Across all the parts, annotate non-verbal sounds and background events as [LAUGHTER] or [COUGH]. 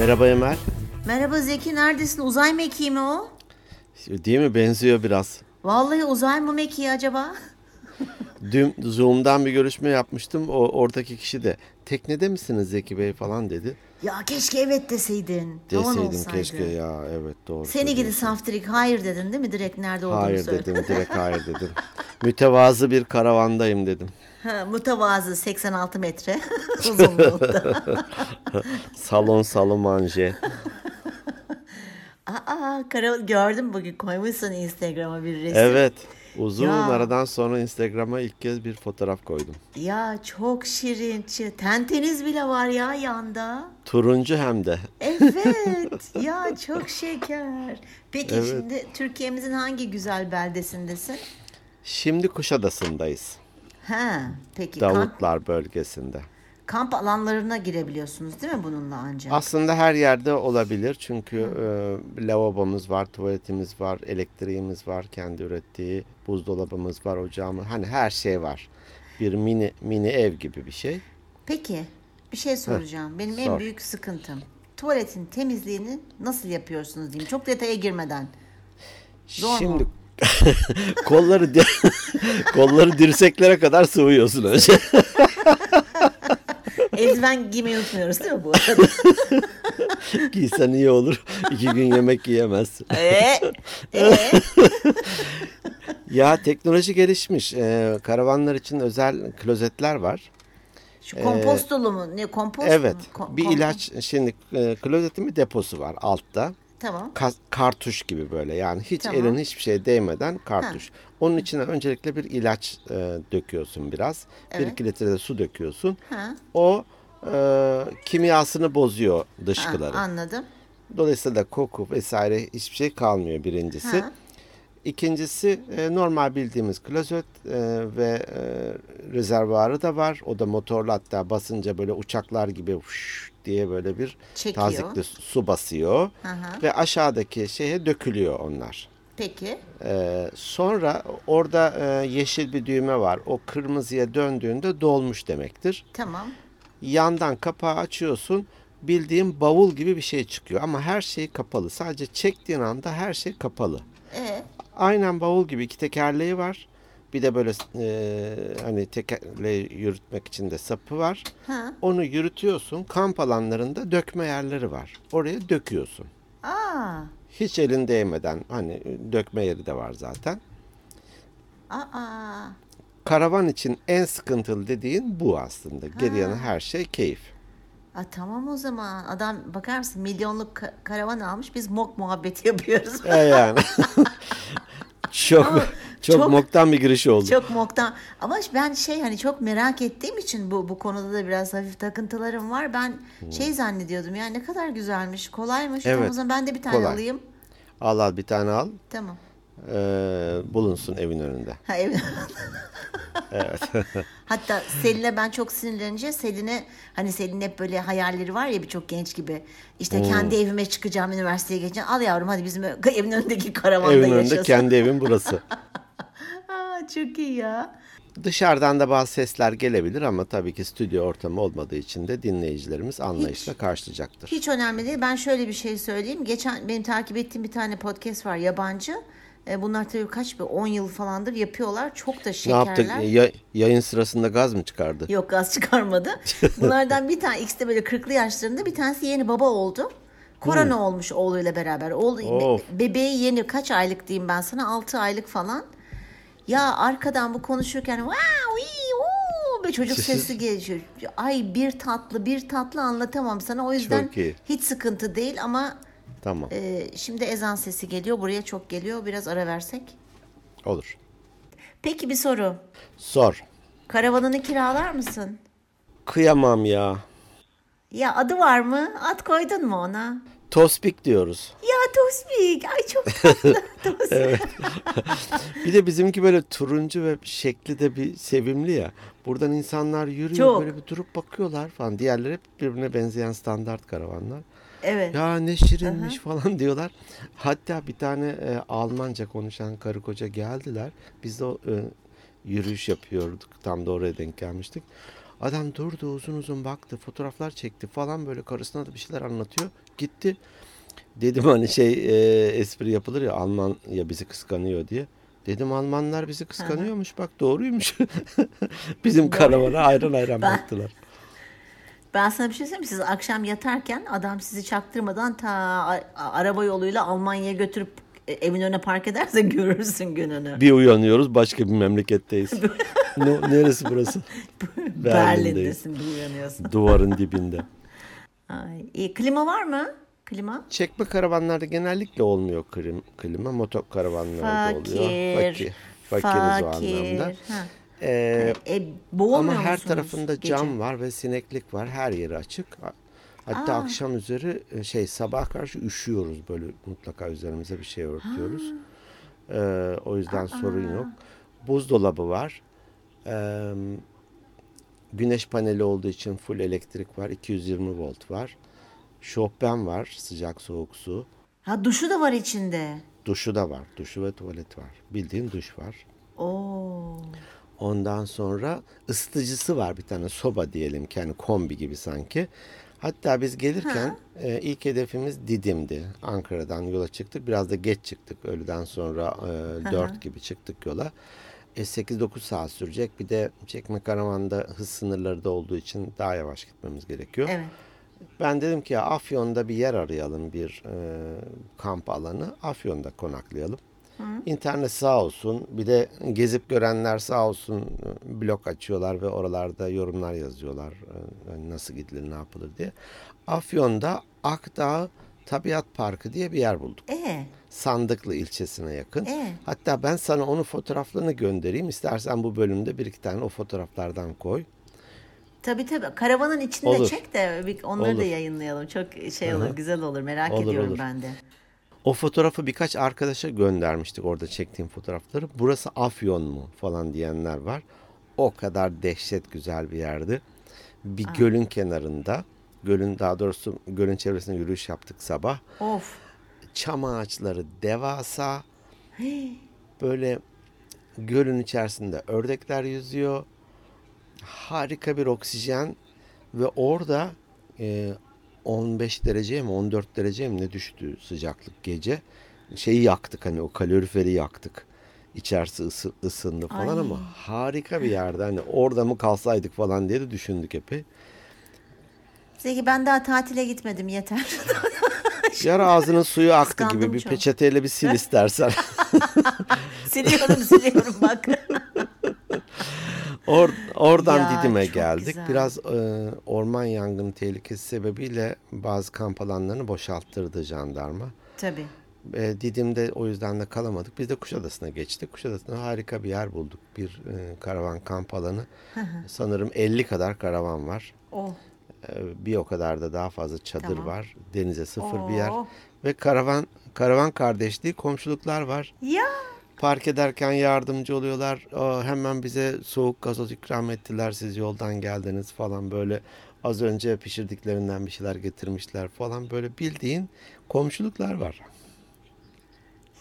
Merhaba Emel. Merhaba Zeki neredesin? Uzay mekiği mi o? Değil mi? Benziyor biraz. Vallahi uzay mı mekiği acaba? Dün Zoom'dan bir görüşme yapmıştım. O oradaki kişi de teknede misiniz Zeki Bey falan dedi. Ya keşke evet deseydin. Deseydim keşke ya evet doğru. Seni gidi saftirik hayır dedin değil mi? Direkt nerede olduğunu Hayır söyle. dedim direkt hayır [LAUGHS] dedim. Mütevazı bir karavandayım dedim. Ha, mütevazı 86 metre [LAUGHS] uzunluğunda. [LAUGHS] Salon salomanje. [LAUGHS] Aa, kara, gördüm bugün koymuşsun Instagram'a bir resim. Evet. Uzun Ya. aradan sonra Instagram'a ilk kez bir fotoğraf koydum. Ya çok şirin. Tenteniz bile var ya yanda. Turuncu hem de. Evet. ya çok şeker. Peki Evet. şimdi Türkiye'mizin hangi güzel beldesindesin? Şimdi Kuşadası'ndayız. Ha, peki kamp, Davutlar bölgesinde. kamp alanlarına girebiliyorsunuz değil mi bununla ancak? Aslında her yerde olabilir çünkü e, lavabomuz var, tuvaletimiz var, elektriğimiz var, kendi ürettiği buzdolabımız var, ocağımız, hani her şey var. Bir mini mini ev gibi bir şey. Peki bir şey soracağım. Benim en sor. büyük sıkıntım. Tuvaletin temizliğini nasıl yapıyorsunuz diyeyim. Çok detaya girmeden. Zor Şimdi mu? [LAUGHS] kolları di- [LAUGHS] kolları dirseklere kadar sıvıyorsun önce. [LAUGHS] Eldiven giymeyi unutmuyoruz değil mi bu arada? Giysen iyi olur. İki gün yemek yiyemezsin. Ee, ee? Ya teknoloji gelişmiş. E, karavanlar için özel klozetler var. Şu kompostolu mu? Ne kompost Ee, Evet. mu? Ko- bir kom- ilaç şimdi e, klozetin bir deposu var altta. Tamam. Ka- kartuş gibi böyle yani hiç Tamam. elin hiçbir şeye değmeden kartuş. Onun içine öncelikle bir ilaç e, döküyorsun biraz. Bir Evet. iki litre de su döküyorsun. Ha, O e, kimyasını bozuyor ha, dışkıları. anladım. Dolayısıyla koku vesaire hiçbir şey kalmıyor birincisi. Ha. İkincisi e, normal bildiğimiz klozet e, ve e, rezervuarı da var. O da motorlu hatta basınca böyle uçaklar gibi diye böyle bir Çekiyor. tazikli su basıyor. Hı. Ve aşağıdaki şeye dökülüyor onlar. Peki. E, sonra orada e, yeşil bir düğme var. O kırmızıya döndüğünde dolmuş demektir. Tamam. Yandan kapağı açıyorsun. Bildiğin bavul gibi bir şey çıkıyor ama her şey kapalı. Sadece çektiğin anda her şey kapalı. E Aynen bavul gibi iki tekerleği var. Bir de böyle e, hani tekerleği yürütmek için de sapı var. ha. Onu yürütüyorsun. Kamp alanlarında dökme yerleri var. Oraya döküyorsun. Aa. Hiç elin değmeden hani dökme yeri de var zaten. Aa. Karavan için en sıkıntılı dediğin bu aslında. Geriye her şey keyif. Aa, tamam o zaman. Adam bakar mısın milyonluk ka- karavan almış. Biz mok muhabbeti yapıyoruz. E yani. [LAUGHS] çok, Ama çok çok- moktan bir giriş oldu. Çok moktan. Ama ben şey hani çok merak ettiğim için bu bu konuda da biraz hafif takıntılarım var. Ben şey zannediyordum ya ne kadar güzelmiş, kolaymış. Tamam Evet, o zaman ben de bir tane kolay. alayım. Al al bir tane al. Tamam. Ee, bulunsun evin önünde. Ha, evet. [LAUGHS] Hatta Selin'e ben çok sinirlenince Selin'e hani Selin'in hep böyle hayalleri var ya birçok genç gibi. İşte kendi evime çıkacağım, üniversiteye geçeceğim. Al yavrum hadi bizim [LAUGHS] evin önündeki karavanda Evin yaşasın. önünde kendi evin burası. [LAUGHS] Aa, çok iyi ya. Dışarıdan da bazı sesler gelebilir ama tabii ki stüdyo ortamı olmadığı için de dinleyicilerimiz anlayışla karşılayacaktır. Hiç önemli değil. Ben şöyle bir şey söyleyeyim. Geçen benim takip ettiğim bir tane podcast var yabancı. E, Bunlar tabii kaç bir 10 yıl falandır yapıyorlar. Çok da Ne şekerler. yaptık? Ya- yayın sırasında gaz mı çıkardı? Yok gaz [LAUGHS] çıkarmadı. Bunlardan bir tane ikisi de böyle 40'lı yaşlarında bir tanesi yeni baba oldu. Korona olmuş oğluyla beraber. Oğlu, be- bebeği yeni kaç aylık diyeyim ben sana 6 aylık falan. Ya arkadan bu konuşurken wow, be çocuk sesi geliyor. Ay bir tatlı bir tatlı anlatamam sana. O yüzden hiç sıkıntı değil ama Tamam. e, şimdi ezan sesi geliyor. Buraya çok geliyor. Biraz ara versek. Olur. Peki bir soru. Sor. Karavanını kiralar mısın? Kıyamam ya. Ya adı var mı? Ad koydun mu ona? Tospik diyoruz. Ya Tospik. Ay çok [LAUGHS] tatlı. Tospik. [LAUGHS] Bir de bizimki böyle turuncu ve şekli de bir sevimli ya. Buradan insanlar yürüyor Çok. böyle bir durup bakıyorlar falan. Diğerleri hep birbirine benzeyen standart karavanlar. Evet. Ya ne şirinmiş falan [LAUGHS] diyorlar. Hatta bir tane e, Almanca konuşan karı koca geldiler. Biz de o, e, yürüyüş yapıyorduk. Tam da oraya denk gelmiştik. Adam durdu uzun uzun baktı. Fotoğraflar çekti falan böyle karısına da bir şeyler anlatıyor. gitti. Dedim hani şey e, espri yapılır ya Almanya bizi kıskanıyor diye. Dedim Almanlar bizi kıskanıyormuş bak doğruymuş. [LAUGHS] Bizim karavana ayran ayran baktılar. Ben sana bir şey söyleyeyim mi? Siz akşam yatarken adam sizi çaktırmadan ta araba yoluyla Almanya'ya götürüp e, evin önüne park ederse [LAUGHS] görürsün gününü. Bir uyanıyoruz başka bir memleketteyiz. [LAUGHS] ne, neresi burası? [LAUGHS] Berlin'desin bir uyanıyorsun. Duvarın dibinde. Ay, iyi. Klima var mı? Klima? Çekme karavanlarda genellikle olmuyor klim, klima. Motor karavanlarda oluyor. Fakir. Fakir. Fakiriz o anlamda. Ha. Ee, E, boğulmuyor ama her musunuz tarafında gece? cam var ve sineklik var. Her yeri açık. Hatta akşam üzeri e, şey sabah karşı üşüyoruz böyle mutlaka üzerimize bir şey örtüyoruz. Ee, o yüzden sorun yok. Buzdolabı var. Ee, güneş paneli olduğu için full elektrik var. 220 volt var. Şofben var. Sıcak soğuk su. Ha duşu da var içinde. Duşu da var. Duşu ve tuvalet var. Bildiğin duş var. Oo. Ondan sonra ısıtıcısı var bir tane soba diyelim ki hani kombi gibi sanki. Hatta biz gelirken e, ilk hedefimiz Didim'di. Ankara'dan yola çıktık. Biraz da geç çıktık. Öğleden sonra e, 4 gibi çıktık yola. E, 8-9 saat sürecek. Bir de çekme karavanda hız sınırları da olduğu için daha yavaş gitmemiz gerekiyor. Evet. Ben dedim ki ya Afyon'da bir yer arayalım bir e, kamp alanı. Afyon'da konaklayalım. İnternet sağ olsun. Bir de gezip görenler sağ olsun e, blog açıyorlar ve oralarda yorumlar yazıyorlar. e, hani nasıl gidilir, ne yapılır diye. Afyon'da Akdağ Tabiat Parkı diye bir yer bulduk. E Sandıklı ilçesine yakın. Ee? Hatta ben sana onun fotoğraflarını göndereyim. İstersen bu bölümde bir iki tane o fotoğraflardan koy. tabii tabii. Karavanın içinde Olur. çek de onları da Olur. yayınlayalım. Çok şey olur, güzel olur. Merak Olur, ediyorum olur. ben de. O fotoğrafı birkaç arkadaşa göndermiştik orada çektiğim fotoğrafları. Burası Afyon mu falan diyenler var. O kadar dehşet güzel bir yerdi. Bir gölün kenarında, gölün daha doğrusu gölün çevresinde yürüyüş yaptık sabah. Of. Çam ağaçları devasa. Böyle gölün içerisinde ördekler yüzüyor. Harika bir oksijen ve orada e, 15 dereceye mi 14 dereceye mi ne düştü sıcaklık gece. Şeyi yaktık hani o kaloriferi yaktık. İçerisi ısı, ısındı falan Ay. ama harika bir yerde. Hani orada mı kalsaydık falan diye de düşündük epey. Zeki ben daha tatile gitmedim yeter. [LAUGHS] Yara ağzının suyu aktı gibi Kıskandım bir çok. peçeteyle bir sil [LAUGHS] istersen. siliyorum siliyorum bak. [LAUGHS] Or, oradan Ya, Didim'e geldik. güzel. Biraz e, orman yangını tehlikesi sebebiyle bazı kamp alanlarını boşalttırdı jandarma. tabii. E, Didim'de o yüzden de kalamadık. Biz de Kuşadası'na geçtik. Kuşadası'nda harika bir yer bulduk. Bir e, karavan kamp alanı. Sanırım 50 kadar karavan var. Oh. E, bir o kadar da daha fazla çadır Tamam. var. Denize sıfır bir yer. Oh. Ve karavan karavan kardeşliği komşuluklar var. Ya. Park ederken yardımcı oluyorlar. Hemen bize soğuk gazoz ikram ettiler. Siz yoldan geldiniz falan böyle. Az önce pişirdiklerinden bir şeyler getirmişler falan. Böyle bildiğin komşuluklar var.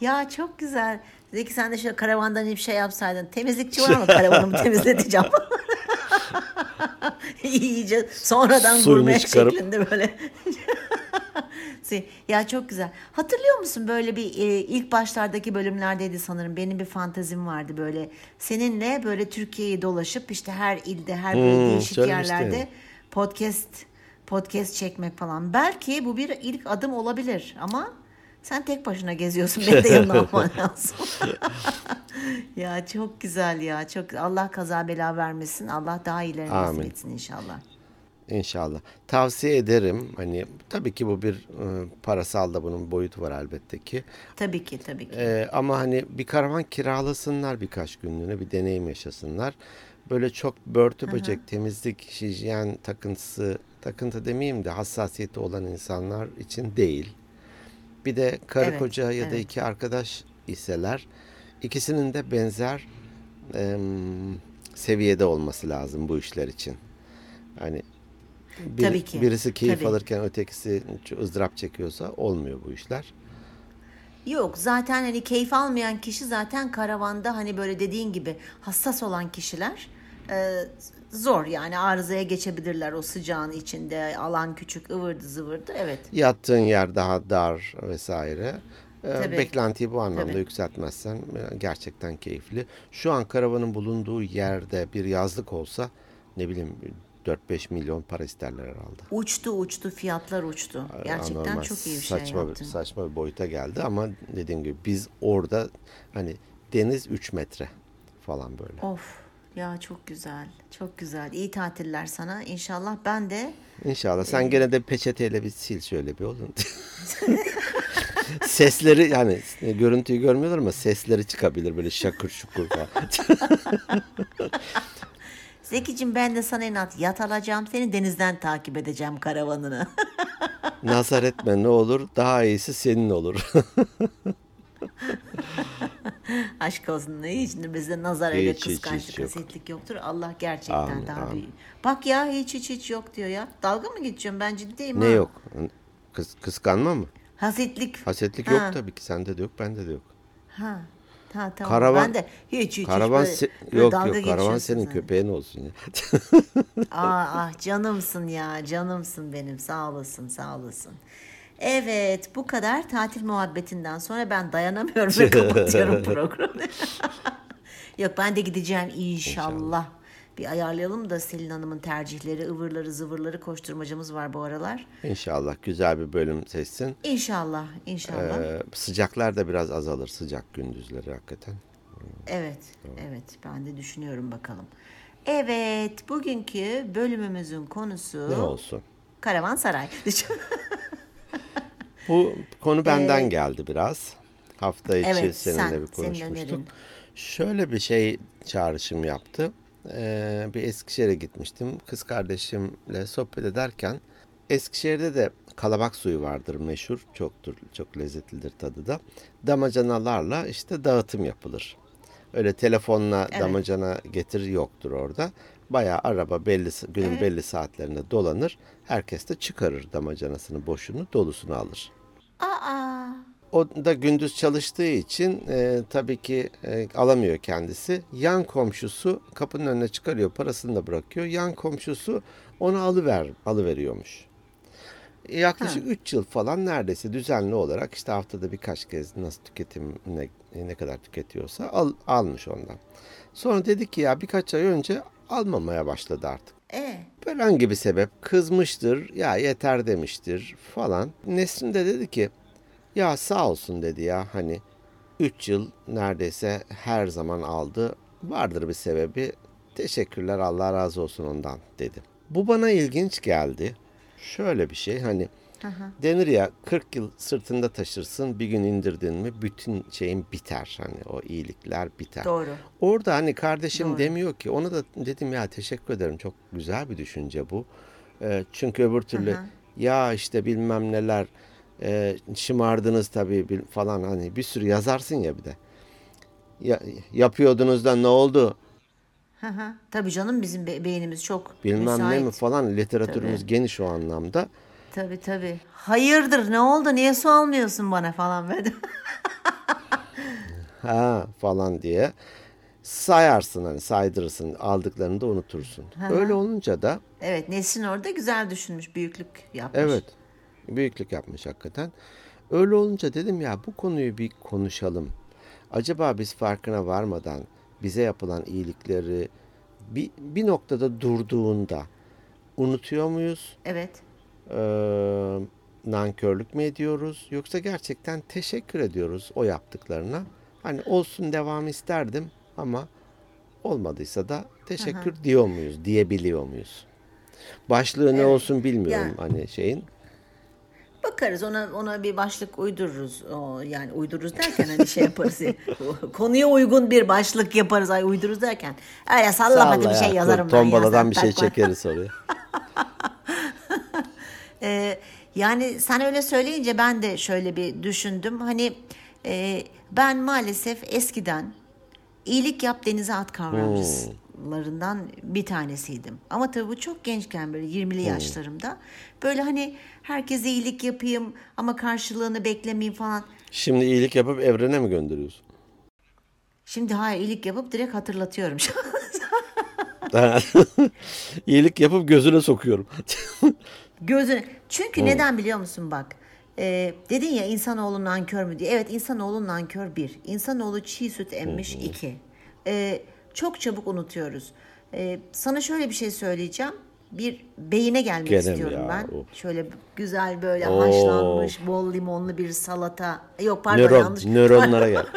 Ya çok güzel. Zeki sen de şöyle karavandan bir şey yapsaydın. Temizlikçi var mı karavanımı temizleteceğim. [LAUGHS] İyice sonradan Suyunu gurme çıkarıp. şeklinde böyle. Ya çok güzel. Hatırlıyor musun böyle bir e, ilk başlardaki bölümlerdeydi sanırım. Benim bir fantezim vardı böyle. Seninle böyle Türkiye'yi dolaşıp işte her ilde, her böyle Hmm, değişik yerlerde podcast podcast çekmek falan. Belki bu bir ilk adım olabilir ama sen tek başına geziyorsun. Beni de yanına [LAUGHS] alman lazım. [LAUGHS] ya çok güzel ya. Çok Allah kaza bela vermesin. Allah daha iyilerini nasip etsin inşallah. İnşallah. Tavsiye ederim. Hani tabii ki bu bir e, parasal da bunun boyutu var elbette ki. Tabii ki tabii ki. Ee, ama hani bir karavan kiralasınlar birkaç günlüğüne bir deneyim yaşasınlar. Böyle çok börtü böcek, temizlik, hijyen takıntısı, takıntı demeyeyim de hassasiyeti olan insanlar için değil. Bir de karı Evet, koca ya da evet. iki arkadaş iseler ikisinin de benzer em, seviyede olması lazım bu işler için. Hani bir- Tabii ki, birisi keyif tabii. alırken ötekisi ızdırap çekiyorsa olmuyor bu işler. Yok zaten hani keyif almayan kişi zaten karavanda hani böyle dediğin gibi hassas olan kişiler e, zor yani arızaya geçebilirler o sıcağın içinde alan küçük ıvırdı zıvırdı evet Yattığın yer daha dar vesaire. Ee, Tabii. beklentiyi bu anlamda Tabii. yükseltmezsen e, gerçekten keyifli. Şu an karavanın bulunduğu yerde bir yazlık olsa ne bileyim 4-5 milyon para isterler herhalde. uçtu uçtu fiyatlar uçtu gerçekten Anormal, çok iyi bir saçma şey bir, yaptın saçma bir boyuta geldi ama dediğim gibi biz orada hani deniz 3 metre falan böyle. of ya çok güzel çok güzel iyi tatiller sana İnşallah ben de İnşallah. Ee, Sen gene de peçeteyle bir sil şöyle bir oğlum. [LAUGHS] Sesleri yani görüntüyü görmüyorlar ama sesleri çıkabilir böyle şakır şukur falan. [LAUGHS] Zekicim ben de sana inat yat alacağım seni denizden takip edeceğim karavanını. [LAUGHS] Nazar etme ne olur daha iyisi senin olur. [LAUGHS] Aşk olsun ne şimdi bizde nazar öyle Hiç, hiç, hiç kıskançlık yok. hasetlik yoktur. Allah gerçekten Amin, daha amin. büyük. Bak ya hiç hiç hiç yok diyor ya. Dalga mı geçiyorum ben ciddiyim ne ha. yok? Kıs, kıskanma mı? Hasetlik. Hasetlik Ha, yok tabii ki. Sende de yok, bende de yok. Ha. Ha, tamam. Karavan- ben de hiç hiç Karavan hiç böyle, böyle yok dalga yok karavan senin sen. köpeğin olsun ya. [LAUGHS] Aa, ah canımsın ya canımsın benim sağ olasın sağ olasın. Evet bu kadar tatil muhabbetinden sonra ben dayanamıyorum ve [LAUGHS] kapatıyorum programı. [LAUGHS] Yok ben de gideceğim inşallah. Bir ayarlayalım da Selin Hanım'ın tercihleri, ıvırları, zıvırları koşturmacamız var bu aralar. İnşallah güzel bir bölüm seçsin. İnşallah, inşallah. Ee, sıcaklar da biraz azalır sıcak gündüzleri hakikaten. Evet, evet. Ben de düşünüyorum bakalım. Evet, bugünkü bölümümüzün konusu Ne olsun? Karavansaray. [LAUGHS] Bu konu benden geldi biraz. Hafta içi Ee, Evet, seninle sen- bir senin konuşmuştuk. önerin. Şöyle bir şey çağrışım yaptı. Ee, bir Eskişehir'e gitmiştim. Kız kardeşimle sohbet ederken Eskişehir'de de kalabak suyu vardır meşhur. Çoktur, çok lezzetlidir tadı da. Damacanalarla işte dağıtım yapılır. Öyle telefonla Evet. damacana getir yoktur orada. Bayağı araba belli günün belli saatlerinde dolanır. Herkes de çıkarır damacanasını boşunu, dolusunu alır. Aa, O da gündüz çalıştığı için e, tabii ki e, alamıyor kendisi. Yan komşusu kapının önüne çıkarıyor, parasını da bırakıyor. Yan komşusu onu alıver, alıveriyormuş. Yaklaşık 3 yıl falan neredeyse düzenli olarak işte haftada birkaç kez nasıl tüketim ne, ne kadar tüketiyorsa al, almış ondan. Sonra dedi ki ya birkaç ay önce almamaya başladı artık. e, Herhangi bir sebep kızmıştır ya yeter demiştir falan. Nesrin de dedi ki ya sağ olsun dedi ya hani 3 yıl neredeyse her zaman aldı. Vardır bir sebebi. Teşekkürler Allah razı olsun ondan dedi. Bu bana ilginç geldi. Şöyle bir şey hani denir ya 40 yıl sırtında taşırsın bir gün indirdin mi bütün şeyin biter. Hani o iyilikler biter. doğru. Orada hani kardeşim Doğru. demiyor ki ona da dedim ya teşekkür ederim çok güzel bir düşünce bu. Ee, çünkü öbür türlü hı. ya işte bilmem neler e, şımardınız tabii falan hani bir sürü yazarsın ya bir de. Ya, yapıyordunuz da ne oldu Hı hı. Tabii canım bizim be- beynimiz çok bilmem ne müsait. mi falan literatürümüz geniş o anlamda. Tabii tabii. Hayırdır ne oldu niye su almıyorsun bana falan böyle. [LAUGHS] Ha falan diye sayarsın hani saydırırsın aldıklarını da unutursun. Öyle olunca da evet Nesrin orada güzel düşünmüş büyüklük yapmış. Evet. Büyüklük yapmış hakikaten. Öyle olunca dedim ya bu konuyu bir konuşalım. Acaba biz farkına varmadan bize yapılan iyilikleri bir, bir noktada durduğunda unutuyor muyuz? Evet. Ee, nankörlük mü ediyoruz? Yoksa gerçekten teşekkür ediyoruz o yaptıklarına. Hani olsun devam isterdim ama olmadıysa da teşekkür diyor muyuz? Diyebiliyor muyuz? Başlığı ne olsun bilmiyorum hani şeyin. Bakarız ona ona bir başlık uydururuz. O, yani uydururuz derken hani şey yaparız. ya, [LAUGHS] konuya uygun bir başlık yaparız. Ay uydururuz derken. Öyle sallamadı Salla bir şey ya, yazarım ben. Tombaladan bir şey çekeriz oraya. [LAUGHS] Ee, yani sen öyle söyleyince ben de şöyle bir düşündüm. Hani e, ben maalesef eskiden iyilik yap denize at kavramcılarından bir tanesiydim. Ama tabii bu çok gençken böyle 20'li yaşlarımda. Böyle hani herkese iyilik yapayım ama karşılığını beklemeyeyim falan. Şimdi iyilik yapıp evrene mi gönderiyorsun? Şimdi hayır iyilik yapıp direkt hatırlatıyorum. [LAUGHS] İyilik yapıp gözüne sokuyorum. [LAUGHS] Gözüne. Çünkü neden biliyor musun bak? Ee, dedin ya insanoğlu nankör mü diye. Evet insanoğlu nankör bir. İnsanoğlu çiğ süt emmiş iki. Ee, çok çabuk unutuyoruz. Ee, sana şöyle bir şey söyleyeceğim. Bir beyine gelmek mi istiyorum ya? ben. Of. Şöyle güzel böyle Oo. haşlanmış bol limonlu bir salata. Yok pardon Nöron, yanlış. nöronlara gel. [LAUGHS]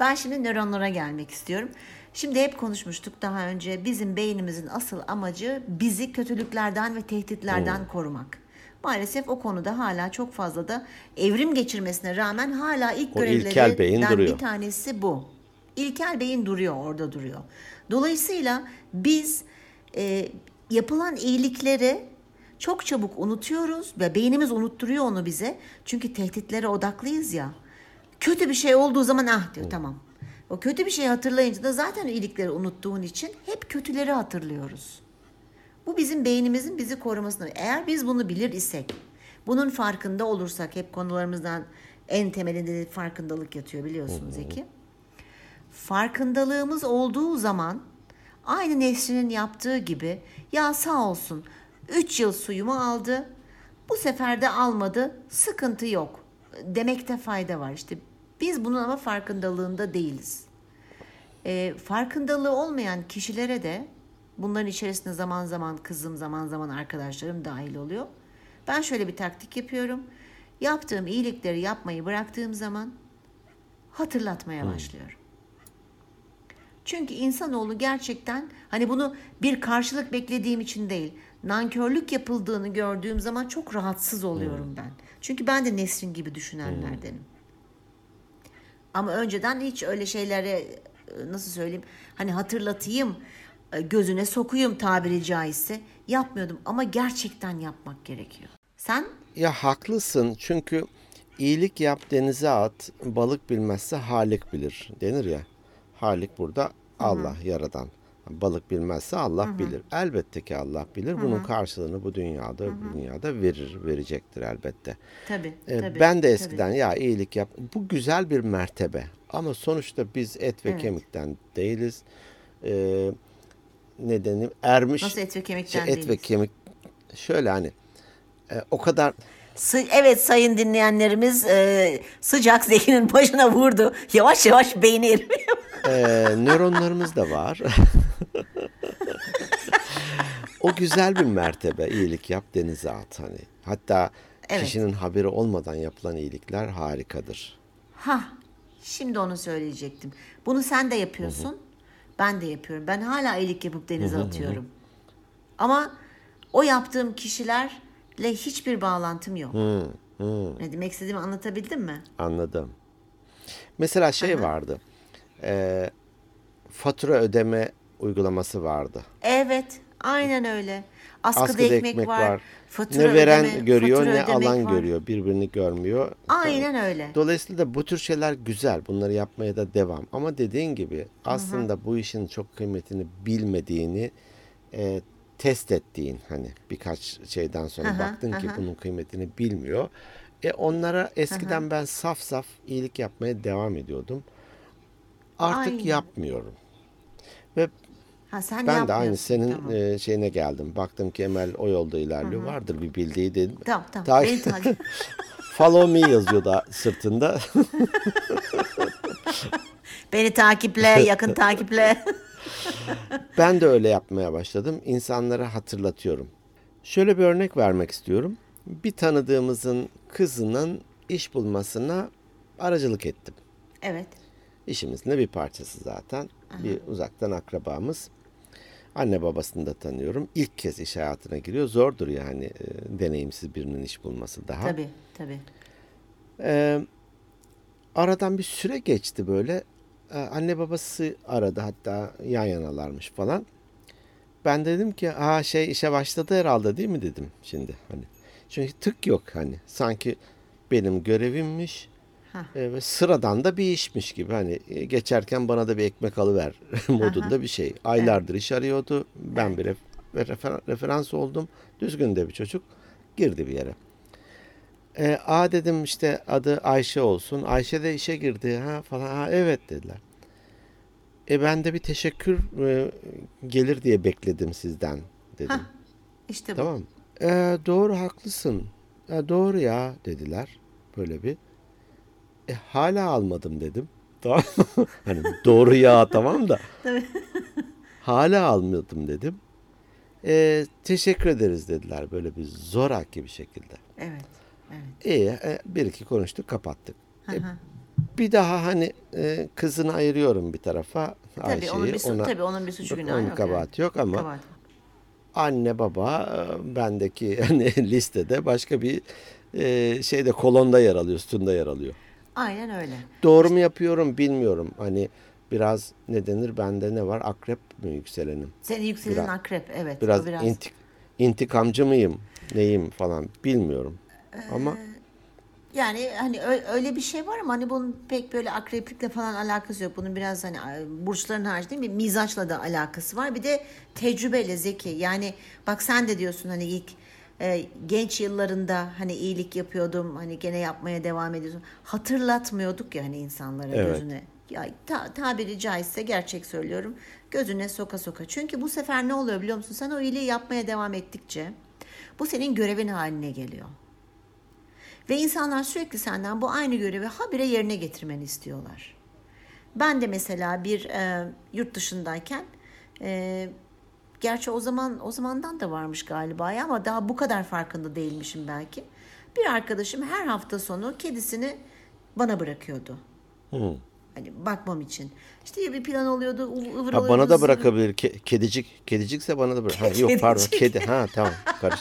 Ben şimdi nöronlara gelmek istiyorum. Şimdi hep konuşmuştuk daha önce. Bizim beynimizin asıl amacı bizi kötülüklerden ve tehditlerden korumak. Maalesef o konuda hala çok fazla da evrim geçirmesine rağmen hala ilk O görevlerinden bir tanesi bu. İlkel beyin duruyor, orada duruyor. Dolayısıyla biz e, yapılan iyilikleri çok çabuk unutuyoruz ve beynimiz unutturuyor onu bize. Çünkü tehditlere odaklıyız ya. Kötü bir şey olduğu zaman ah diyor tamam. O kötü bir şey hatırlayınca da zaten iyilikleri unuttuğun için hep kötüleri hatırlıyoruz. Bu bizim beynimizin bizi korumasına. Eğer biz bunu bilir isek, bunun farkında olursak hep konularımızdan en temelinde de farkındalık yatıyor biliyorsunuz Zeki. Farkındalığımız olduğu zaman aynı Nesrin'in yaptığı gibi ya sağ olsun 3 yıl suyumu aldı bu sefer de almadı sıkıntı yok demekte fayda var. İşte biz bunun ama farkındalığında değiliz. E, farkındalığı olmayan kişilere de bunların içerisinde zaman zaman kızım zaman zaman arkadaşlarım dahil oluyor. Ben şöyle bir taktik yapıyorum. Yaptığım iyilikleri yapmayı bıraktığım zaman hatırlatmaya başlıyorum. Çünkü insanoğlu gerçekten hani bunu bir karşılık beklediğim için değil, nankörlük yapıldığını gördüğüm zaman çok rahatsız oluyorum ben. Çünkü ben de Nesrin gibi düşünenlerdenim. Ama önceden hiç öyle şeylere e, nasıl söyleyeyim hani hatırlatayım, e, gözüne sokuyum tabiri caizse yapmıyordum ama gerçekten yapmak gerekiyor. Sen Ya haklısın çünkü iyilik yap denize at, balık bilmezse Halik bilir denir ya. Halik burada Allah yaradan. Balık bilmezse Allah bilir. Elbette ki Allah bilir. Bunun karşılığını bu dünyada, bu dünyada verir, verecektir elbette. tabii, Ee, tabii ben de tabii. eskiden ya iyilik yap. Bu güzel bir mertebe. Ama sonuçta biz et ve Evet. kemikten değiliz. Ee, nedeni ermiş. Nasıl et ve kemikten şey, et ve değiliz? kemik. Şöyle hani e, o kadar Evet sayın dinleyenlerimiz e, sıcak zehrin başına vurdu. Yavaş yavaş beyni erimiyor. E, nöronlarımız da var. o güzel bir mertebe. iyilik yap denize at hani. Hatta Evet. kişinin haberi olmadan yapılan iyilikler harikadır. Ha, şimdi onu söyleyecektim. Bunu sen de yapıyorsun. Ben de yapıyorum. Ben hala iyilik yapıp denize [LAUGHS] atıyorum. Ama o yaptığım kişilerle hiçbir bağlantım yok. Ne demek istediğimi anlatabildim mi? Anladım. Mesela şey vardı. E, fatura ödeme uygulaması vardı. Evet, aynen öyle. Askıda, Askıda ekmek, var. Fatura ne veren ödeme, görüyor ne alan var. görüyor. Birbirini görmüyor. Aynen öyle. Dolayısıyla da bu tür şeyler güzel. Bunları yapmaya da devam. Ama dediğin gibi aslında bu işin çok kıymetini bilmediğini e, test ettiğin hani birkaç şeyden sonra Hı hı, baktın ki hı hı. bunun kıymetini bilmiyor. E onlara eskiden ben saf saf iyilik yapmaya devam ediyordum. Artık Aynen. yapmıyorum. Ve Ha sen ben de aynı senin Tamam. e, şeyine geldim. Baktım ki Emel o yolda ilerliyor. Vardır bir bildiği dedim. Tamam tamam. Ta- Beni takip. [LAUGHS] [LAUGHS] Follow me yazıyor da sırtında. [LAUGHS] Beni takiple, yakın takiple. Ben de öyle yapmaya başladım. İnsanlara hatırlatıyorum. Şöyle bir örnek vermek istiyorum. Bir tanıdığımızın kızının iş bulmasına aracılık ettim. evet. İşimizin de bir parçası zaten. Bir uzaktan akrabamız. Anne babasını da tanıyorum. İlk kez iş hayatına giriyor. Zordur yani e, deneyimsiz birinin iş bulması daha. Tabii tabii. Ee, aradan bir süre geçti böyle. Ee, anne babası aradı hatta yan yanalarmış falan. Ben dedim ki ha şey işe başladı herhalde değil mi dedim şimdi hani. Çünkü tık yok hani. Sanki benim görevimmiş. Hah. Ee, ve sıradan da bir işmiş gibi hani e, geçerken bana da bir ekmek alıver [LAUGHS] modunda bir şey. Aylardır iş arıyordu. Ben bir ref- refer- referans oldum. Düzgün de bir çocuk. Girdi bir yere. E, a dedim işte adı Ayşe olsun. Ayşe de işe girdi ha falan. Ha, evet dediler. E ben de bir teşekkür e, gelir diye bekledim sizden dedim. İşte bu. Tamam. E, doğru haklısın. E, doğru ya dediler. Böyle bir. E, hala almadım dedim. Tamam. [LAUGHS] hani doğru ya tamam da. [LAUGHS] hala almadım dedim. E, teşekkür ederiz dediler böyle bir zoraki bir şekilde. Evet. Evet. İyi e, bir iki konuştuk kapattık. E, bir daha hani e, kızını ayırıyorum bir tarafa. Tabii Ayşe'yi. onun bir ona, tabii onun bir suçu günahı onun yok. kabahati yok ama Kabahat. anne baba e, bendeki [LAUGHS] hani listede başka bir e, şeyde kolonda yer alıyor, sütunda yer alıyor. Aynen öyle. Doğru mu yapıyorum bilmiyorum. Hani biraz ne denir bende ne var? Akrep mi yükselenim? Senin yükselen Biraz- akrep evet. Biraz, biraz intik- intikamcı mıyım? Neyim falan bilmiyorum. Ama Yani hani öyle bir şey var ama hani bunun pek böyle akreplikle falan alakası yok. Bunun biraz hani burçların haricinde bir mizaçla da alakası var. Bir de tecrübeyle zeki. Yani bak sen de diyorsun hani ilk e, genç yıllarında hani iyilik yapıyordum. Hani gene yapmaya devam ediyorsun. Hatırlatmıyorduk ya hani insanlara Evet. gözüne. Ya ta- tabiri caizse gerçek söylüyorum. Gözüne soka soka. Çünkü bu sefer ne oluyor biliyor musun? Sen o iyiliği yapmaya devam ettikçe bu senin görevin haline geliyor. Ve insanlar sürekli senden bu aynı görevi habire yerine getirmeni istiyorlar. Ben de mesela bir e, yurt dışındayken e, gerçi o zaman o zamandan da varmış galiba ya ama daha bu kadar farkında değilmişim belki. Bir arkadaşım her hafta sonu kedisini bana bırakıyordu. hı. Hani bakmam için. İşte ya bir plan oluyordu, Ha, bana da bırakabilir. Ke- kedicik. Kedicikse bana da bırak. Ha, yok pardon. Kedi. Ha tamam. Karış,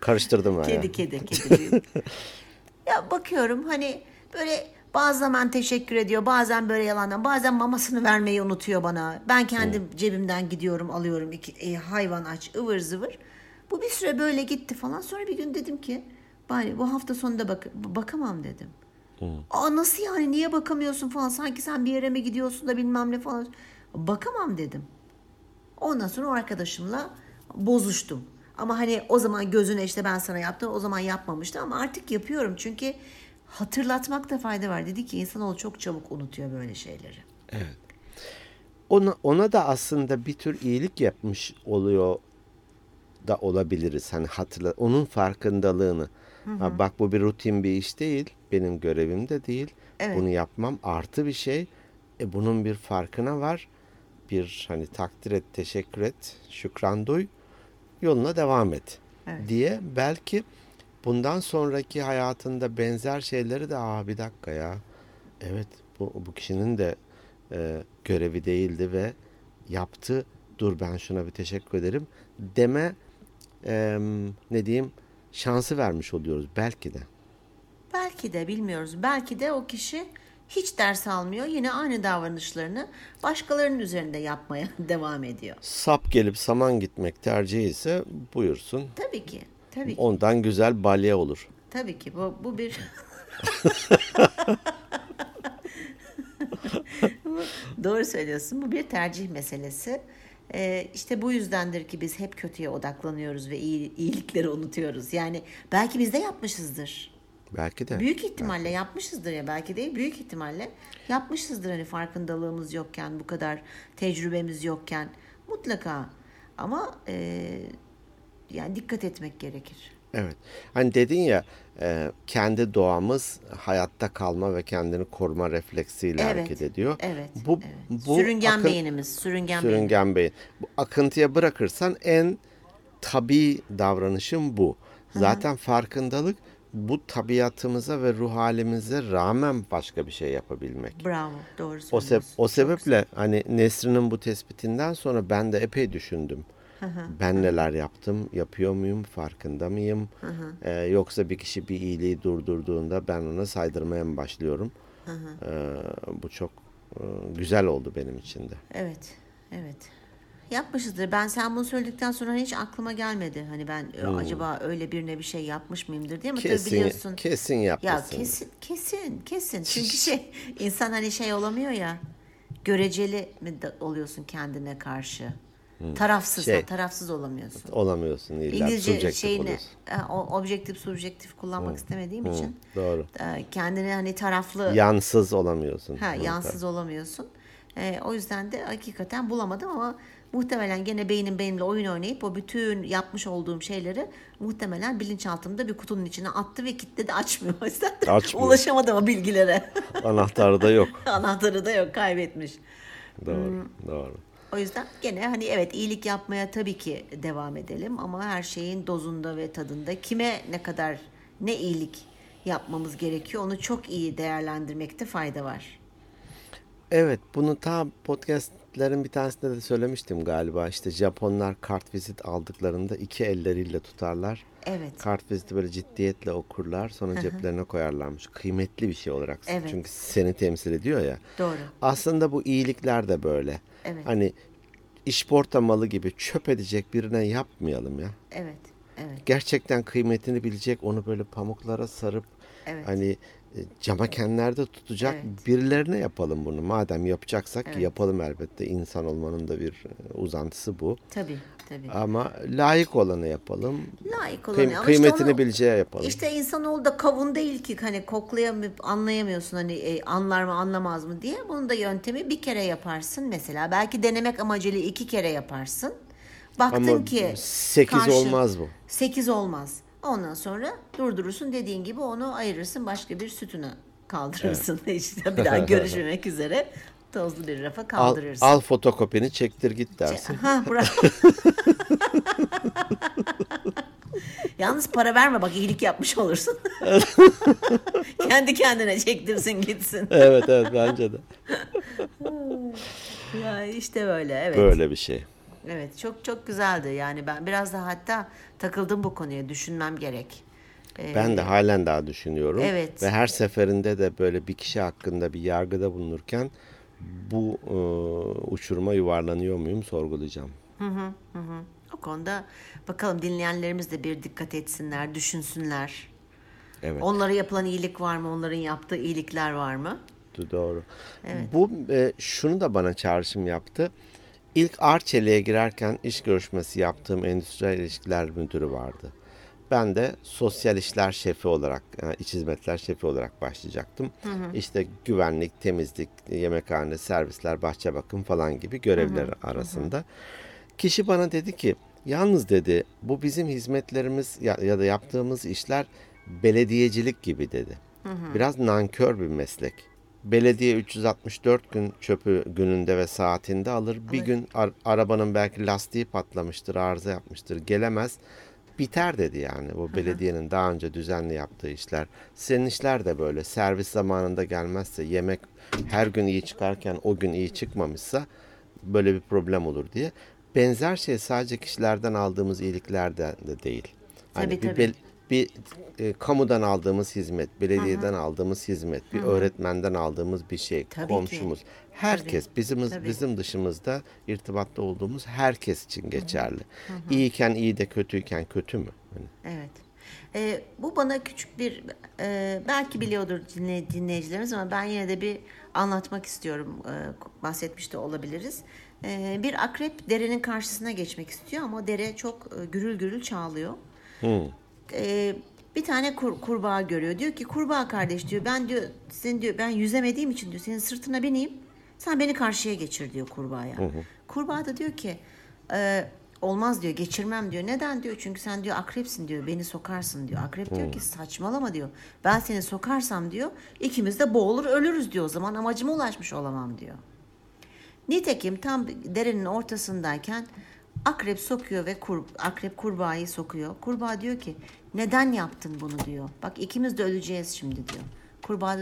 karıştırdım ben. Kedi ya. kedi kedi. [LAUGHS] ya bakıyorum hani böyle bazı zaman teşekkür ediyor bazen böyle yalandan bazen mamasını vermeyi unutuyor bana. Ben kendim cebimden gidiyorum alıyorum iki, e, hayvan aç ıvır zıvır. Bu bir süre böyle gitti falan sonra bir gün dedim ki bari bu hafta sonunda bak bakamam dedim. Aa nasıl yani niye bakamıyorsun falan sanki sen bir yere mi gidiyorsun da bilmem ne falan. Bakamam dedim. Ondan sonra o arkadaşımla bozuştum. Ama hani o zaman gözüne işte ben sana yaptım o zaman yapmamıştı ama artık yapıyorum çünkü hatırlatmakta fayda var. Dedi ki insanoğlu çok çabuk unutuyor böyle şeyleri. Ona, ona da aslında bir tür iyilik yapmış oluyor da olabiliriz. Hani hatırla onun farkındalığını. Ha, bak bu bir rutin bir iş değil. Benim görevim de değil. Evet. Bunu yapmam artı bir şey. E, bunun bir farkına var. Bir hani takdir et, teşekkür et, şükran duy. Yoluna devam et. Evet. Diye belki bundan sonraki hayatında benzer şeyleri de aa bir dakika ya. Evet bu, bu kişinin de e, görevi değildi ve yaptı. Dur ben şuna bir teşekkür ederim deme e, ne diyeyim şansı vermiş oluyoruz belki de. Belki de bilmiyoruz. Belki de o kişi hiç ders almıyor. Yine aynı davranışlarını başkalarının üzerinde yapmaya [LAUGHS] devam ediyor. Sap gelip saman gitmek tercihi ise buyursun. Tabii ki. Tabii ki. Ondan güzel balya olur. Tabii ki bu, bu bir [LAUGHS] Doğru söylüyorsun. Bu bir tercih meselesi. Ee, işte bu yüzdendir ki biz hep kötüye odaklanıyoruz ve iyi, iyilikleri unutuyoruz. Yani belki biz de yapmışızdır. Belki de. Büyük ihtimalle yapmışızdır ya belki değil büyük ihtimalle yapmışızdır hani farkındalığımız yokken bu kadar tecrübemiz yokken mutlaka ama e, yani dikkat etmek gerekir. Evet. Hani dedin ya e, kendi doğamız hayatta kalma ve kendini koruma refleksiyle Evet, hareket ediyor. Evet. Bu, evet. bu sürüngen akın- beynimiz, sürüngen, beyin. Sürüngen beyin. Bu akıntıya bırakırsan en tabii davranışın bu. Zaten farkındalık bu tabiatımıza ve ruh halimize rağmen başka bir şey yapabilmek. Bravo, doğru O, söylüyorsun. seb- o sebeple hani Nesrin'in bu tespitinden sonra ben de epey düşündüm. Ben neler yaptım, yapıyor muyum, farkında mıyım? Ee, yoksa bir kişi bir iyiliği durdurduğunda ben ona saydırmaya mı başlıyorum? Ee, bu çok e, güzel oldu benim için de. Evet, evet. Yapmışızdır. Ben sen bunu söyledikten sonra hiç aklıma gelmedi. Hani ben e, acaba öyle birine bir şey yapmış mıyımdır diye tabii Hmm. Kesin, biliyorsun. kesin Ya yapmışsın. kesin, kesin, kesin. [LAUGHS] Çünkü şey insan hani şey olamıyor ya. Göreceli mi oluyorsun kendine karşı? Tarafsız, Şey. ha, tarafsız olamıyorsun. Olamıyorsun illa İngilizce şeyini oluyorsun. e, o- objektif subjektif kullanmak istemediğim için Doğru. e, kendini hani taraflı Yansız olamıyorsun. Ha, Hı, yansız olamıyorsun. E, o yüzden de hakikaten bulamadım ama muhtemelen gene beynim benimle oyun oynayıp o bütün yapmış olduğum şeyleri muhtemelen bilinçaltımda bir kutunun içine attı ve kilitledi açmıyor. [LAUGHS] O yüzden de Açmıyor. ulaşamadım o bilgilere. Anahtarı da yok. [LAUGHS] Anahtarı da yok kaybetmiş. Doğru. Doğru. O yüzden gene hani evet iyilik yapmaya tabii ki devam edelim ama her şeyin dozunda ve tadında kime ne kadar ne iyilik yapmamız gerekiyor onu çok iyi değerlendirmekte fayda var. Evet bunu ta podcastlerin bir tanesinde de söylemiştim galiba. İşte Japonlar kart vizit aldıklarında iki elleriyle tutarlar. Evet. Kart viziti böyle ciddiyetle okurlar sonra ceplerine koyarlarmış. Kıymetli bir şey olarak. Evet. Çünkü seni temsil ediyor ya. Doğru. Aslında bu iyilikler de böyle. Evet. Hani işporta malı gibi çöp edecek birine yapmayalım ya. Evet. Evet. Gerçekten kıymetini bilecek onu böyle pamuklara sarıp Evet. hani e, cama kenlerde tutacak Evet. birilerine yapalım bunu. Madem yapacaksak Evet. yapalım elbette. İnsan olmanın da bir e, uzantısı bu. Tabii. Tabii. Ama layık olanı yapalım. Layık Kıym- olanı. Ama kıymetini işte onu- bileceği yapalım. İşte insanoğlu da kavun değil ki hani koklayamıp anlayamıyorsun hani e, anlar mı anlamaz mı diye. Bunun da yöntemi bir kere yaparsın mesela. Belki denemek amacıyla iki kere yaparsın. Baktın Ama ki sekiz karşı- olmaz bu. Sekiz olmaz. Ondan sonra durdurursun dediğin gibi onu ayırırsın başka bir sütuna kaldırırsın. [LAUGHS] İşte bir daha [LAUGHS] görüşmemek üzere tozlu bir rafa Al, kaldırırsın. al fotokopini çektir git dersin. Ha bravo. [LAUGHS] [LAUGHS] Yalnız para verme bak iyilik yapmış olursun. [LAUGHS] Kendi kendine çektirsin gitsin. evet evet bence de. Ya işte böyle evet. Böyle bir şey. Evet çok çok güzeldi. Yani ben biraz da hatta takıldım bu konuya düşünmem gerek. Ee, Ben de halen daha düşünüyorum. Evet. Ve her seferinde de böyle bir kişi hakkında bir yargıda bulunurken bu e, uçuruma yuvarlanıyor muyum sorgulayacağım. o konuda bakalım dinleyenlerimiz de bir dikkat etsinler, düşünsünler. Evet. Onlara yapılan iyilik var mı? Onların yaptığı iyilikler var mı? Do- Doğru. Bu e, şunu da bana çağrışım yaptı. İlk Arçelik'e girerken iş görüşmesi yaptığım endüstriyel ilişkiler müdürü vardı. Ben de sosyal işler şefi olarak, yani iç hizmetler şefi olarak başlayacaktım. İşte güvenlik, temizlik, yemekhane, servisler, bahçe bakım falan gibi görevler arasında. Kişi bana dedi ki, yalnız dedi bu bizim hizmetlerimiz ya, ya da yaptığımız işler belediyecilik gibi dedi. Biraz nankör bir meslek. Belediye 364 gün çöpü gününde ve saatinde alır. Bir gün ar- arabanın belki lastiği patlamıştır, arıza yapmıştır, gelemez. Biter dedi yani bu belediyenin daha önce düzenli yaptığı işler. Senin işler de böyle. Servis zamanında gelmezse, yemek her gün iyi çıkarken o gün iyi çıkmamışsa böyle bir problem olur diye. Benzer şey sadece kişilerden aldığımız iyiliklerden de değil. Hani Tabii, bir tabii. Bir e, kamudan aldığımız hizmet, belediyeden aldığımız hizmet, bir öğretmenden aldığımız bir şey, Tabii ki. komşumuz, herkes bizim Tabii. bizim dışımızda irtibatta olduğumuz herkes için geçerli. İyiyken iyi de kötüyken kötü mü? Hani Evet. Ee, bu bana küçük bir e, belki biliyordur dinle, dinleyicilerimiz ama ben yine de bir anlatmak istiyorum. Ee, bahsetmiş de olabiliriz. Ee, bir akrep derenin karşısına geçmek istiyor ama dere çok e, gürül gürül çağlıyor. Ee, bir tane kur- kurbağa görüyor. Diyor ki kurbağa kardeş diyor ben diyor senin diyor ben yüzemediğim için diyor senin sırtına bineyim. Sen beni karşıya geçir diyor kurbağaya. Kurbağa da diyor ki "E, olmaz diyor geçirmem diyor. Neden diyor? Çünkü sen diyor akrepsin diyor. Beni sokarsın diyor. Akrep diyor ki saçmalama diyor. Ben seni sokarsam diyor ikimiz de boğulur ölürüz diyor. O zaman amacıma ulaşmış olamam diyor. Nitekim tam derenin ortasındayken akrep sokuyor ve kur, akrep kurbağayı sokuyor. Kurbağa diyor ki neden yaptın bunu diyor. Bak ikimiz de öleceğiz şimdi diyor. Kurbağa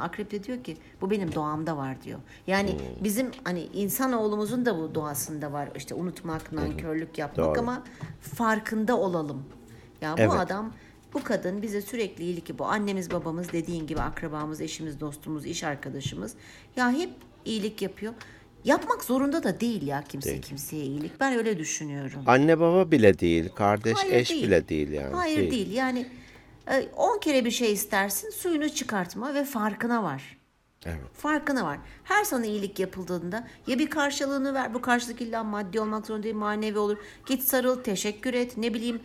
akrep de diyor ki bu benim doğamda var diyor. Yani bizim hani insanoğlumuzun da bu doğasında var. İşte unutmak, nankörlük yapmak Doğru. ama farkında olalım. Ya bu Evet. adam bu kadın bize sürekli iyilik bu annemiz babamız dediğin gibi akrabamız, eşimiz, dostumuz, iş arkadaşımız ya hep iyilik yapıyor. Yapmak zorunda da değil ya kimse Değil. kimseye iyilik. Ben öyle düşünüyorum. Anne baba bile değil, kardeş Hayır, eş değil. bile değil yani. Hayır değil. Yani 10 kere bir şey istersin suyunu çıkartma ve farkına var. Evet. Farkına var. Her sana iyilik yapıldığında ya bir karşılığını ver. Bu karşılık illa maddi olmak zorunda değil manevi olur. Git sarıl, teşekkür et. Ne bileyim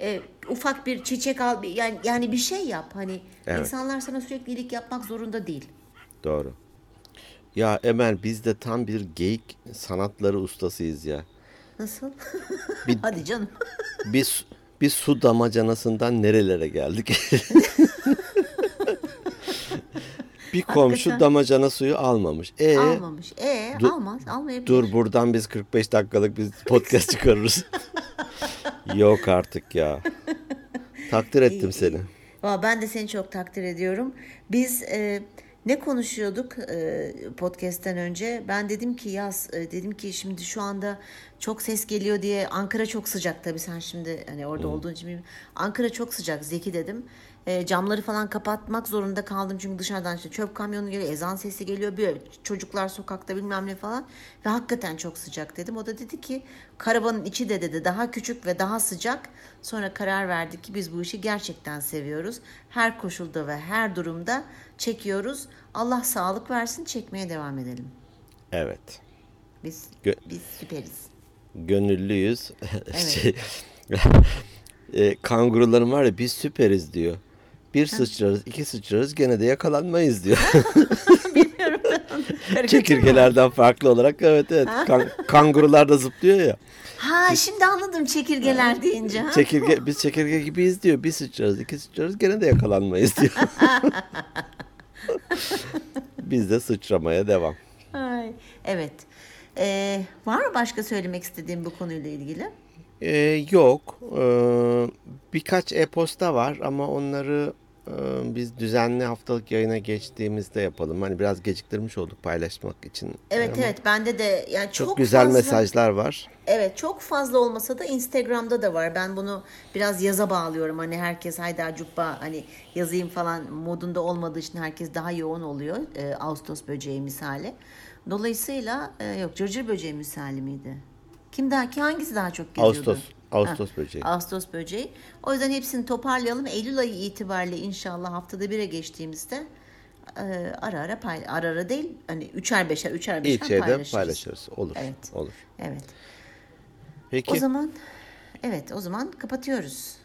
e, ufak bir çiçek al. Yani, yani bir şey yap. Hani Evet. insanlar sana sürekli iyilik yapmak zorunda değil. Doğru. Ya Emel biz de tam bir geyik sanatları ustasıyız ya. Nasıl? Bir- [LAUGHS] Hadi canım. Biz bir su damacanasından nerelere geldik? [LAUGHS] bir komşu Hakikaten. damacana suyu almamış. E Almamış. E Dur- almaz. Almayabilir. dur buradan biz 45 dakikalık bir podcast çıkarırız. [LAUGHS] Yok artık ya. Takdir ettim seni. Valla ben de seni çok takdir ediyorum. Biz e, ne konuşuyorduk e, podcast'ten önce? Ben dedim ki yaz, e, dedim ki şimdi şu anda çok ses geliyor diye Ankara çok sıcak tabii sen şimdi hani orada olduğun için. Ankara çok sıcak Zeki dedim. E, camları falan kapatmak zorunda kaldım çünkü dışarıdan işte çöp kamyonu geliyor, ezan sesi geliyor, bir çocuklar sokakta bilmem ne falan ve hakikaten çok sıcak dedim. O da dedi ki karavanın içi de dedi daha küçük ve daha sıcak. Sonra karar verdik ki biz bu işi gerçekten seviyoruz. Her koşulda ve her durumda çekiyoruz. Allah sağlık versin çekmeye devam edelim. Evet. Biz Gö- biz süperiz. Gönüllüyüz. [LAUGHS] şey, [LAUGHS] e, kanguruların var ya biz süperiz diyor. Bir sıçrarız, iki sıçrarız gene de yakalanmayız diyor. [LAUGHS] Çekirgelerden farklı olarak evet evet. Kan- kangurular da zıplıyor ya. Ha şimdi anladım çekirgeler deyince. Ha? Çekirge biz çekirge gibiyiz diyor. Bir sıçrarız, iki sıçrarız gene de yakalanmayız diyor. [LAUGHS] biz de sıçramaya devam. Ay, evet. Ee, var mı başka söylemek istediğim bu konuyla ilgili? Ee, yok. Ee, birkaç e-posta var ama onları biz düzenli haftalık yayına geçtiğimizde yapalım. Hani biraz geciktirmiş olduk paylaşmak için. Evet Ama evet bende de yani çok, Çok, güzel fazla, mesajlar var. Evet çok fazla olmasa da Instagram'da da var. Ben bunu biraz yaza bağlıyorum. Hani herkes hayda cuppa hani yazayım falan modunda olmadığı için herkes daha yoğun oluyor. Ee, Ağustos böceği misali. Dolayısıyla e, yok cırcır böceği misali miydi? Kim daha ki hangisi daha çok geziyordu? Ağustos. Ağustos böceği. Ağustos böceği. O yüzden hepsini toparlayalım. Eylül ayı itibariyle inşallah haftada bire geçtiğimizde e, ara ara pay ara ara değil hani üçer beşer üçer beşer İlk şeyde paylaşırız. paylaşırız. Olur. Evet. Olur. Evet. Peki O zaman evet o zaman kapatıyoruz.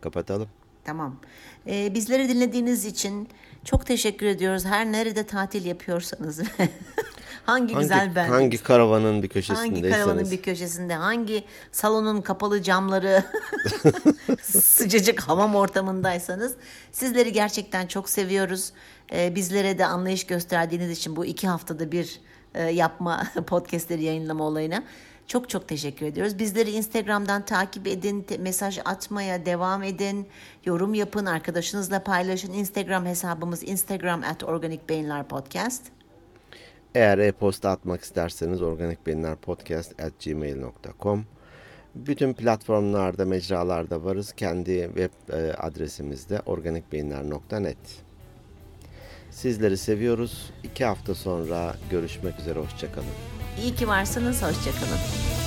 kapatalım. Tamam. Ee, bizleri dinlediğiniz için çok teşekkür ediyoruz. Her nerede tatil yapıyorsanız [LAUGHS] hangi, Hangi, güzel band. hangi karavanın bir Hangi köşesindeyseniz. karavanın bir köşesinde, hangi salonun kapalı camları, [LAUGHS] sıcacık hamam ortamındaysanız sizleri gerçekten çok seviyoruz. Ee, bizlere de anlayış gösterdiğiniz için bu iki haftada bir e, yapma [LAUGHS] podcastleri yayınlama olayına çok çok teşekkür ediyoruz. Bizleri Instagram'dan takip edin, te- mesaj atmaya devam edin, yorum yapın, arkadaşınızla paylaşın. Instagram hesabımız Instagram at Organik Beyinler Podcast. Eğer e-posta atmak isterseniz organikbeyinlerpodcast@gmail.com Bütün platformlarda, mecralarda varız. Kendi web e, adresimizde organikbeyinler.net Sizleri seviyoruz. İki hafta sonra görüşmek üzere. Hoşçakalın. İyi ki varsınız, hoşçakalın.